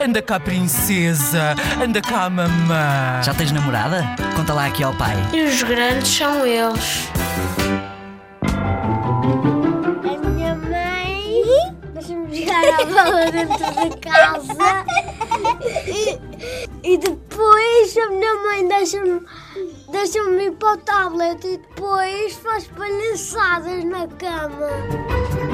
Anda cá, princesa. Anda cá, mamã. Já tens namorada? Conta lá aqui ao pai. E os grandes são eles. A minha mãe deixa-me jogar a bola dentro da casa e, e depois a minha mãe deixa-me deixa-me ir para o tablet e depois faz palhaçadas na cama.